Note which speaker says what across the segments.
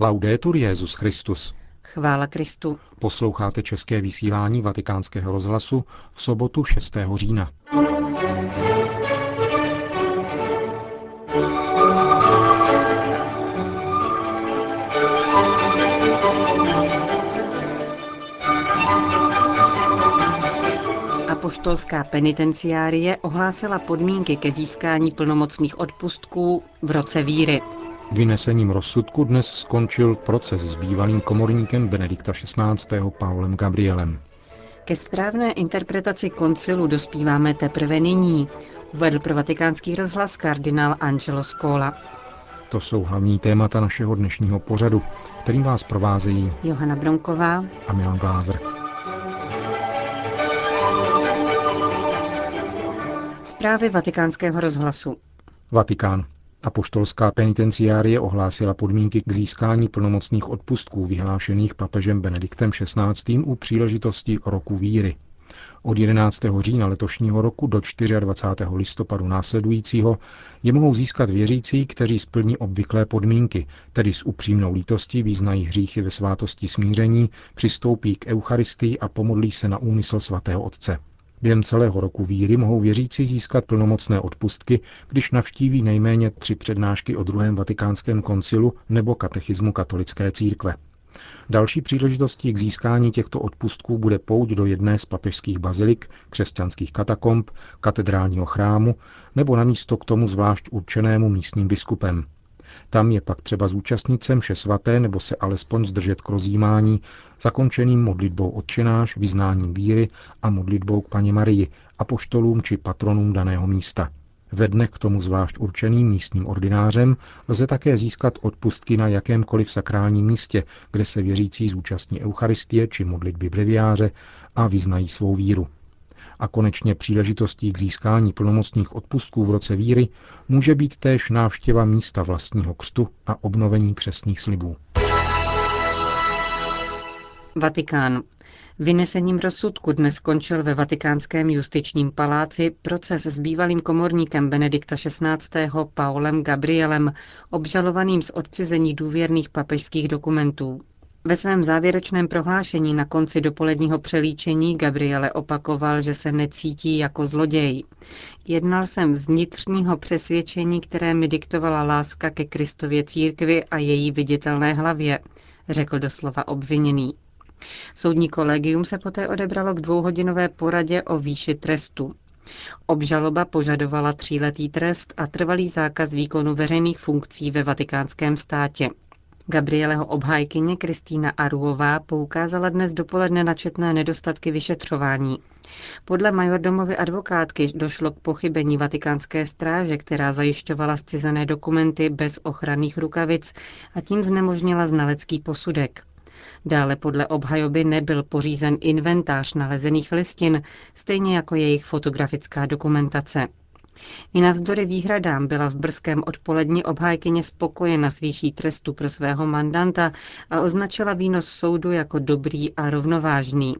Speaker 1: Laudetur Jezus Christus.
Speaker 2: Chvála Kristu.
Speaker 1: Posloucháte české vysílání Vatikánského rozhlasu v sobotu 6. října.
Speaker 2: Apoštolská penitenciárie ohlásila podmínky ke získání plnomocných odpustků v roce víry.
Speaker 1: Vynesením rozsudku dnes skončil proces s bývalým komorníkem Benedikta XVI. Paulem Gabrielem.
Speaker 2: Ke správné interpretaci koncilu dospíváme teprve nyní, uvedl pro vatikánský rozhlas kardinál Angelo Scola.
Speaker 1: To jsou hlavní témata našeho dnešního pořadu, kterým vás provázejí
Speaker 2: Johana Bronková
Speaker 1: a Milan Glázer.
Speaker 2: Zprávy vatikánského rozhlasu.
Speaker 1: Vatikán. Apoštolská penitenciárie ohlásila podmínky k získání plnomocných odpustků vyhlášených papežem Benediktem XVI. u příležitosti roku víry. Od 11. října letošního roku do 24. listopadu následujícího je mohou získat věřící, kteří splní obvyklé podmínky, tedy s upřímnou lítostí význají hříchy ve svátosti smíření, přistoupí k Eucharistii a pomodlí se na úmysl svatého Otce. Během celého roku víry mohou věřící získat plnomocné odpustky, když navštíví nejméně tři přednášky o druhém vatikánském koncilu nebo katechismu katolické církve. Další příležitostí k získání těchto odpustků bude pouť do jedné z papežských bazilik, křesťanských katakomb, katedrálního chrámu nebo na místo k tomu zvlášť určenému místním biskupem. Tam je pak třeba zúčastnit se mše svaté nebo se alespoň zdržet k rozjímání, zakončeným modlitbou odčenáš, vyznáním víry a modlitbou k paně Marii, apoštolům či patronům daného místa. Ve dne k tomu zvlášť určeným místním ordinářem lze také získat odpustky na jakémkoliv sakrálním místě, kde se věřící zúčastní Eucharistie či modlitby breviáře a vyznají svou víru a konečně příležitostí k získání plnomocných odpustků v roce víry může být též návštěva místa vlastního křtu a obnovení křesních slibů.
Speaker 2: Vatikán. Vynesením rozsudku dnes skončil ve vatikánském justičním paláci proces s bývalým komorníkem Benedikta XVI. Paulem Gabrielem, obžalovaným z odcizení důvěrných papežských dokumentů. Ve svém závěrečném prohlášení na konci dopoledního přelíčení Gabriele opakoval, že se necítí jako zloděj. Jednal jsem z vnitřního přesvědčení, které mi diktovala láska ke Kristově církvi a její viditelné hlavě, řekl doslova obviněný. Soudní kolegium se poté odebralo k dvouhodinové poradě o výši trestu. Obžaloba požadovala tříletý trest a trvalý zákaz výkonu veřejných funkcí ve vatikánském státě. Gabrieleho obhájkyně Kristýna Aruová poukázala dnes dopoledne na četné nedostatky vyšetřování. Podle majordomovy advokátky došlo k pochybení vatikánské stráže, která zajišťovala zcizené dokumenty bez ochranných rukavic a tím znemožnila znalecký posudek. Dále podle obhajoby nebyl pořízen inventář nalezených listin, stejně jako jejich fotografická dokumentace. I navzdory výhradám byla v brzkém odpoledni obhájkyně spokojena s výší trestu pro svého mandanta a označila výnos soudu jako dobrý a rovnovážný.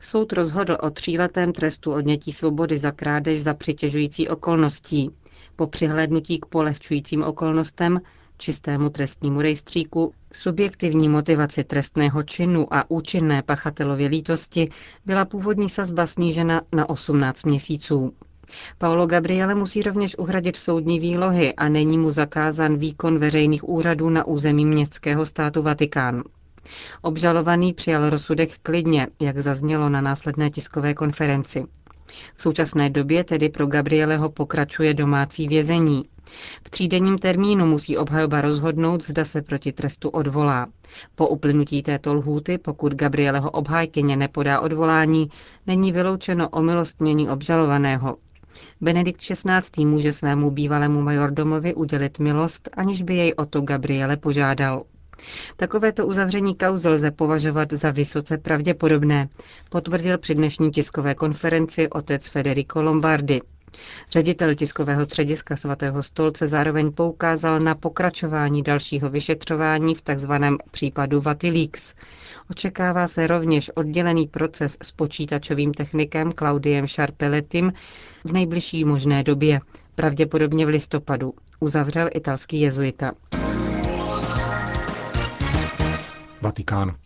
Speaker 2: Soud rozhodl o tříletém trestu odnětí svobody za krádež za přitěžující okolností. Po přihlédnutí k polehčujícím okolnostem, čistému trestnímu rejstříku, subjektivní motivaci trestného činu a účinné pachatelově lítosti byla původní sazba snížena na 18 měsíců. Paolo Gabriele musí rovněž uhradit soudní výlohy a není mu zakázán výkon veřejných úřadů na území městského státu Vatikán. Obžalovaný přijal rozsudek klidně, jak zaznělo na následné tiskové konferenci. V současné době tedy pro Gabrieleho pokračuje domácí vězení. V třídenním termínu musí obhajoba rozhodnout, zda se proti trestu odvolá. Po uplynutí této lhůty, pokud Gabrieleho obhájkyně nepodá odvolání, není vyloučeno omilostnění obžalovaného. Benedikt XVI. může svému bývalému majordomovi udělit milost, aniž by jej o to Gabriele požádal. Takovéto uzavření kauzy lze považovat za vysoce pravděpodobné, potvrdil při dnešní tiskové konferenci otec Federico Lombardi. Ředitel tiskového střediska svatého stolce zároveň poukázal na pokračování dalšího vyšetřování v tzv. případu Vatilix. Očekává se rovněž oddělený proces s počítačovým technikem Claudiem Sharpeletim v nejbližší možné době, pravděpodobně v listopadu, uzavřel italský jezuita.
Speaker 1: Vatikán.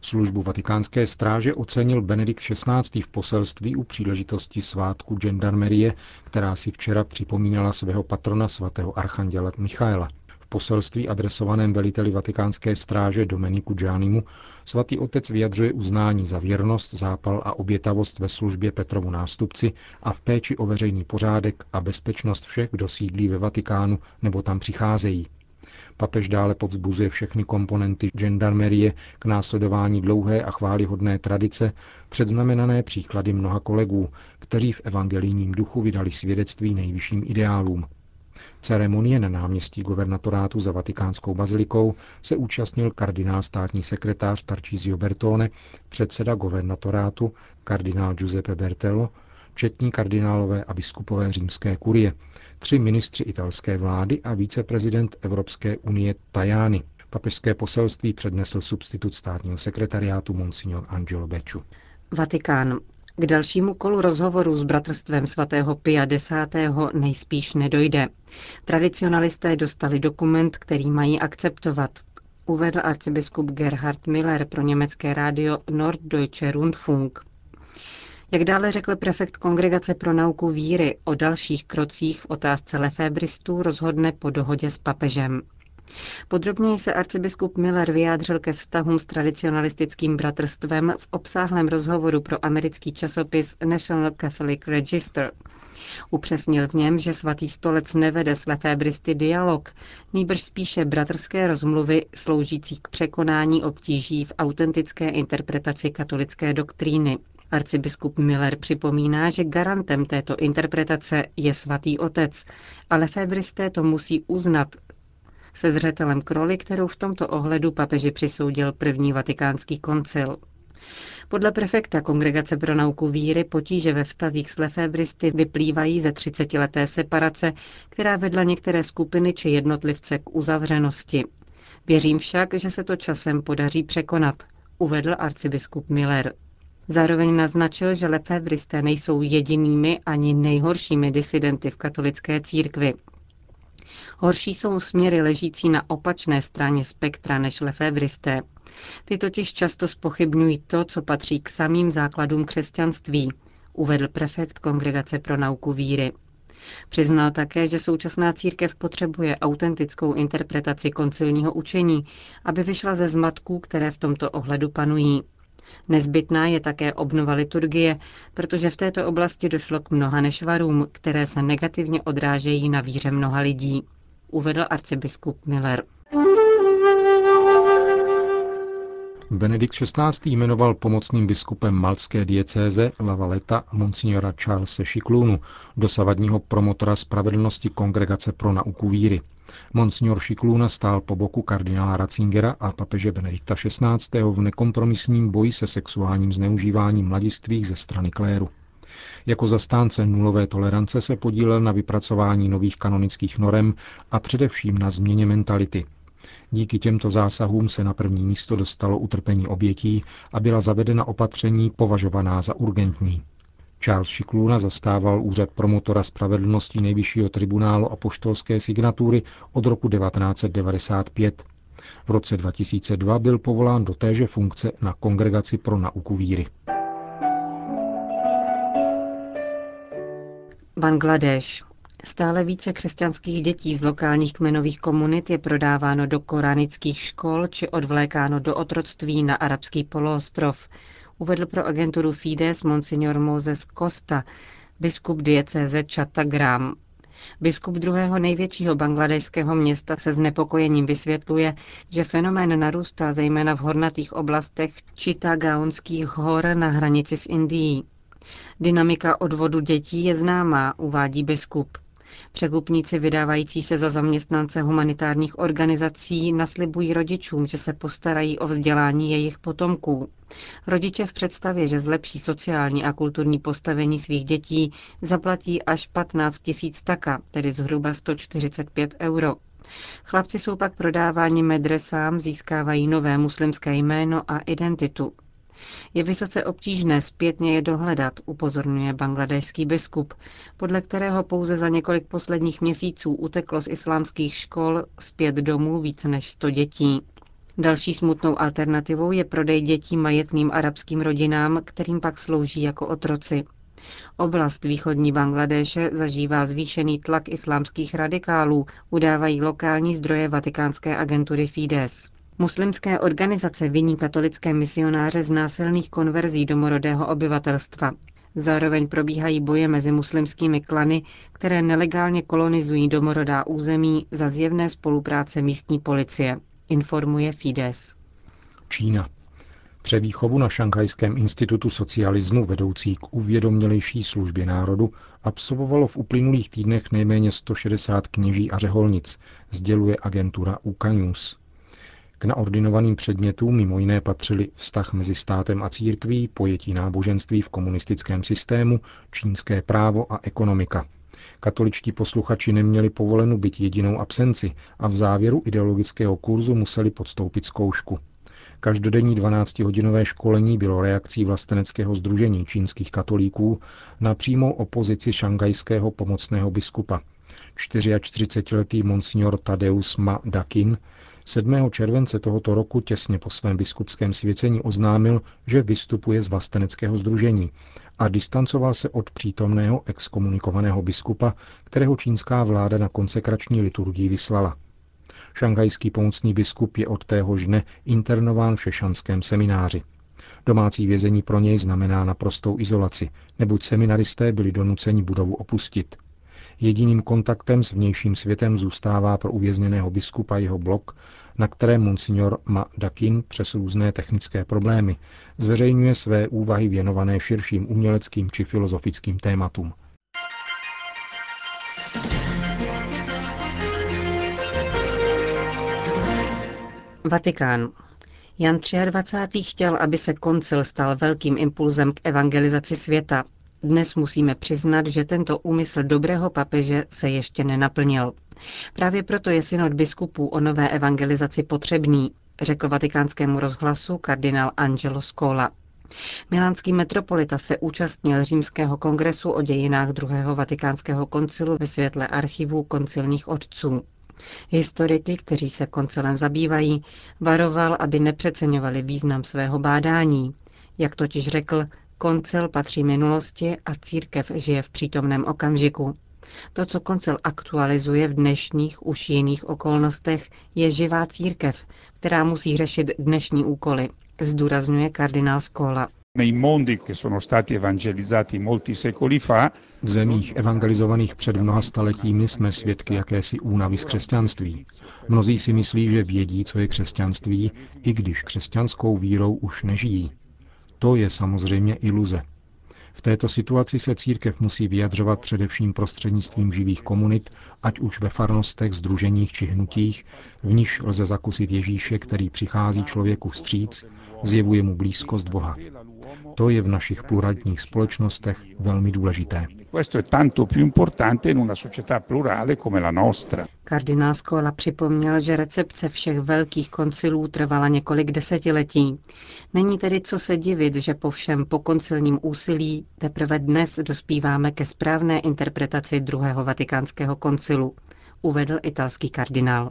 Speaker 1: Službu vatikánské stráže ocenil Benedikt XVI. v poselství u příležitosti svátku gendarmerie, která si včera připomínala svého patrona svatého archanděla Michaela. V poselství adresovaném veliteli vatikánské stráže Domeniku Giannimu svatý otec vyjadřuje uznání za věrnost, zápal a obětavost ve službě Petrovu nástupci a v péči o veřejný pořádek a bezpečnost všech, kdo sídlí ve Vatikánu nebo tam přicházejí. Papež dále povzbuzuje všechny komponenty gendarmerie k následování dlouhé a chválihodné tradice, předznamenané příklady mnoha kolegů, kteří v evangelijním duchu vydali svědectví nejvyšším ideálům. Ceremonie na náměstí guvernatorátu za vatikánskou bazilikou se účastnil kardinál státní sekretář Tarcísio Bertone, předseda guvernatorátu kardinál Giuseppe Bertello, četní kardinálové a biskupové římské kurie, tři ministři italské vlády a viceprezident Evropské unie Tajani. Papežské poselství přednesl substitut státního sekretariátu Monsignor Angelo Beču.
Speaker 2: Vatikán. K dalšímu kolu rozhovoru s bratrstvem svatého Pia X. nejspíš nedojde. Tradicionalisté dostali dokument, který mají akceptovat, uvedl arcibiskup Gerhard Miller pro německé rádio Norddeutsche Rundfunk. Jak dále řekl prefekt Kongregace pro nauku víry, o dalších krocích v otázce lefébristů rozhodne po dohodě s papežem. Podrobněji se arcibiskup Miller vyjádřil ke vztahům s tradicionalistickým bratrstvem v obsáhlém rozhovoru pro americký časopis National Catholic Register. Upřesnil v něm, že svatý stolec nevede s lefébristy dialog, nýbrž spíše bratrské rozmluvy sloužící k překonání obtíží v autentické interpretaci katolické doktríny. Arcibiskup Miller připomíná, že garantem této interpretace je svatý otec, ale febristé to musí uznat se zřetelem k roli, kterou v tomto ohledu papeži přisoudil první vatikánský koncil. Podle prefekta Kongregace pro nauku víry potíže ve vztazích s lefébristy vyplývají ze 30-leté separace, která vedla některé skupiny či jednotlivce k uzavřenosti. Věřím však, že se to časem podaří překonat, uvedl arcibiskup Miller. Zároveň naznačil, že lefebristé nejsou jedinými ani nejhoršími disidenty v katolické církvi. Horší jsou směry ležící na opačné straně spektra než lefebristé. Ty totiž často spochybňují to, co patří k samým základům křesťanství, uvedl prefekt Kongregace pro nauku víry. Přiznal také, že současná církev potřebuje autentickou interpretaci koncilního učení, aby vyšla ze zmatků, které v tomto ohledu panují. Nezbytná je také obnova liturgie, protože v této oblasti došlo k mnoha nešvarům, které se negativně odrážejí na víře mnoha lidí, uvedl arcibiskup Miller.
Speaker 1: Benedikt XVI. jmenoval pomocným biskupem malské diecéze Lavaleta monsignora Charlesa Šiklunu, dosavadního promotora spravedlnosti Kongregace pro nauku víry. Monsignor Šikluna stál po boku kardinála Ratzingera a papeže Benedikta XVI. v nekompromisním boji se sexuálním zneužíváním mladistvých ze strany kléru. Jako zastánce nulové tolerance se podílel na vypracování nových kanonických norem a především na změně mentality – Díky těmto zásahům se na první místo dostalo utrpení obětí a byla zavedena opatření považovaná za urgentní. Charles Šikluna zastával úřad promotora spravedlnosti Nejvyššího tribunálu a poštolské signatury od roku 1995. V roce 2002 byl povolán do téže funkce na Kongregaci pro nauku víry.
Speaker 2: Bangladeš. Stále více křesťanských dětí z lokálních kmenových komunit je prodáváno do koranických škol či odvlékáno do otroctví na arabský poloostrov, uvedl pro agenturu Fides monsignor Moses Costa, biskup diecéze Chattagram. Biskup druhého největšího bangladešského města se znepokojením vysvětluje, že fenomén narůstá zejména v hornatých oblastech Chittagaonských hor na hranici s Indií. Dynamika odvodu dětí je známá, uvádí biskup. Překupníci vydávající se za zaměstnance humanitárních organizací naslibují rodičům, že se postarají o vzdělání jejich potomků. Rodiče v představě, že zlepší sociální a kulturní postavení svých dětí, zaplatí až 15 tisíc taka, tedy zhruba 145 euro. Chlapci jsou pak prodáváni medresám, získávají nové muslimské jméno a identitu. Je vysoce obtížné zpětně je dohledat, upozorňuje bangladešský biskup, podle kterého pouze za několik posledních měsíců uteklo z islámských škol zpět domů více než 100 dětí. Další smutnou alternativou je prodej dětí majetným arabským rodinám, kterým pak slouží jako otroci. Oblast východní Bangladéše zažívá zvýšený tlak islámských radikálů, udávají lokální zdroje vatikánské agentury Fides. Muslimské organizace viní katolické misionáře z násilných konverzí domorodého obyvatelstva. Zároveň probíhají boje mezi muslimskými klany, které nelegálně kolonizují domorodá území za zjevné spolupráce místní policie, informuje Fides.
Speaker 1: Čína. Převýchovu na Šanghajském institutu socialismu vedoucí k uvědomělejší službě národu absolvovalo v uplynulých týdnech nejméně 160 kněží a řeholnic, sděluje agentura UK News. K naordinovaným předmětům mimo jiné patřili vztah mezi státem a církví, pojetí náboženství v komunistickém systému, čínské právo a ekonomika. Katoličtí posluchači neměli povolenu být jedinou absenci a v závěru ideologického kurzu museli podstoupit zkoušku. Každodenní 12-hodinové školení bylo reakcí vlasteneckého združení čínských katolíků na přímou opozici šangajského pomocného biskupa. 44-letý monsignor Tadeus Ma Dakin 7. července tohoto roku těsně po svém biskupském svěcení oznámil, že vystupuje z vlasteneckého združení a distancoval se od přítomného exkomunikovaného biskupa, kterého čínská vláda na konsekrační liturgii vyslala. Šanghajský pomocný biskup je od téhož dne internován v šešanském semináři. Domácí vězení pro něj znamená naprostou izolaci, neboť seminaristé byli donuceni budovu opustit. Jediným kontaktem s vnějším světem zůstává pro uvězněného biskupa jeho blog, na kterém monsignor Ma Dakin přes různé technické problémy zveřejňuje své úvahy věnované širším uměleckým či filozofickým tématům.
Speaker 2: Vatikán. Jan 23. chtěl, aby se koncil stal velkým impulzem k evangelizaci světa. Dnes musíme přiznat, že tento úmysl dobrého papeže se ještě nenaplnil. Právě proto je synod biskupů o nové evangelizaci potřebný, řekl vatikánskému rozhlasu kardinál Angelo Scola. Milánský metropolita se účastnil římského kongresu o dějinách druhého vatikánského koncilu ve světle archivů koncilních otců. Historiky, kteří se koncilem zabývají, varoval, aby nepřeceňovali význam svého bádání. Jak totiž řekl, koncil patří minulosti a církev žije v přítomném okamžiku. To, co koncil aktualizuje v dnešních už jiných okolnostech, je živá církev, která musí řešit dnešní úkoly, zdůrazňuje kardinál Skola.
Speaker 1: V zemích evangelizovaných před mnoha staletími jsme svědky jakési únavy z křesťanství. Mnozí si myslí, že vědí, co je křesťanství, i když křesťanskou vírou už nežijí. To je samozřejmě iluze. V této situaci se církev musí vyjadřovat především prostřednictvím živých komunit, ať už ve farnostech, združeních či hnutích, v níž lze zakusit Ježíše, který přichází člověku vstříc, zjevuje mu blízkost Boha. To je v našich pluralitních společnostech velmi důležité.
Speaker 2: Kardinál Skola připomněl, že recepce všech velkých koncilů trvala několik desetiletí. Není tedy co se divit, že po všem pokoncilním úsilí teprve dnes dospíváme ke správné interpretaci druhého vatikánského koncilu, uvedl italský kardinál.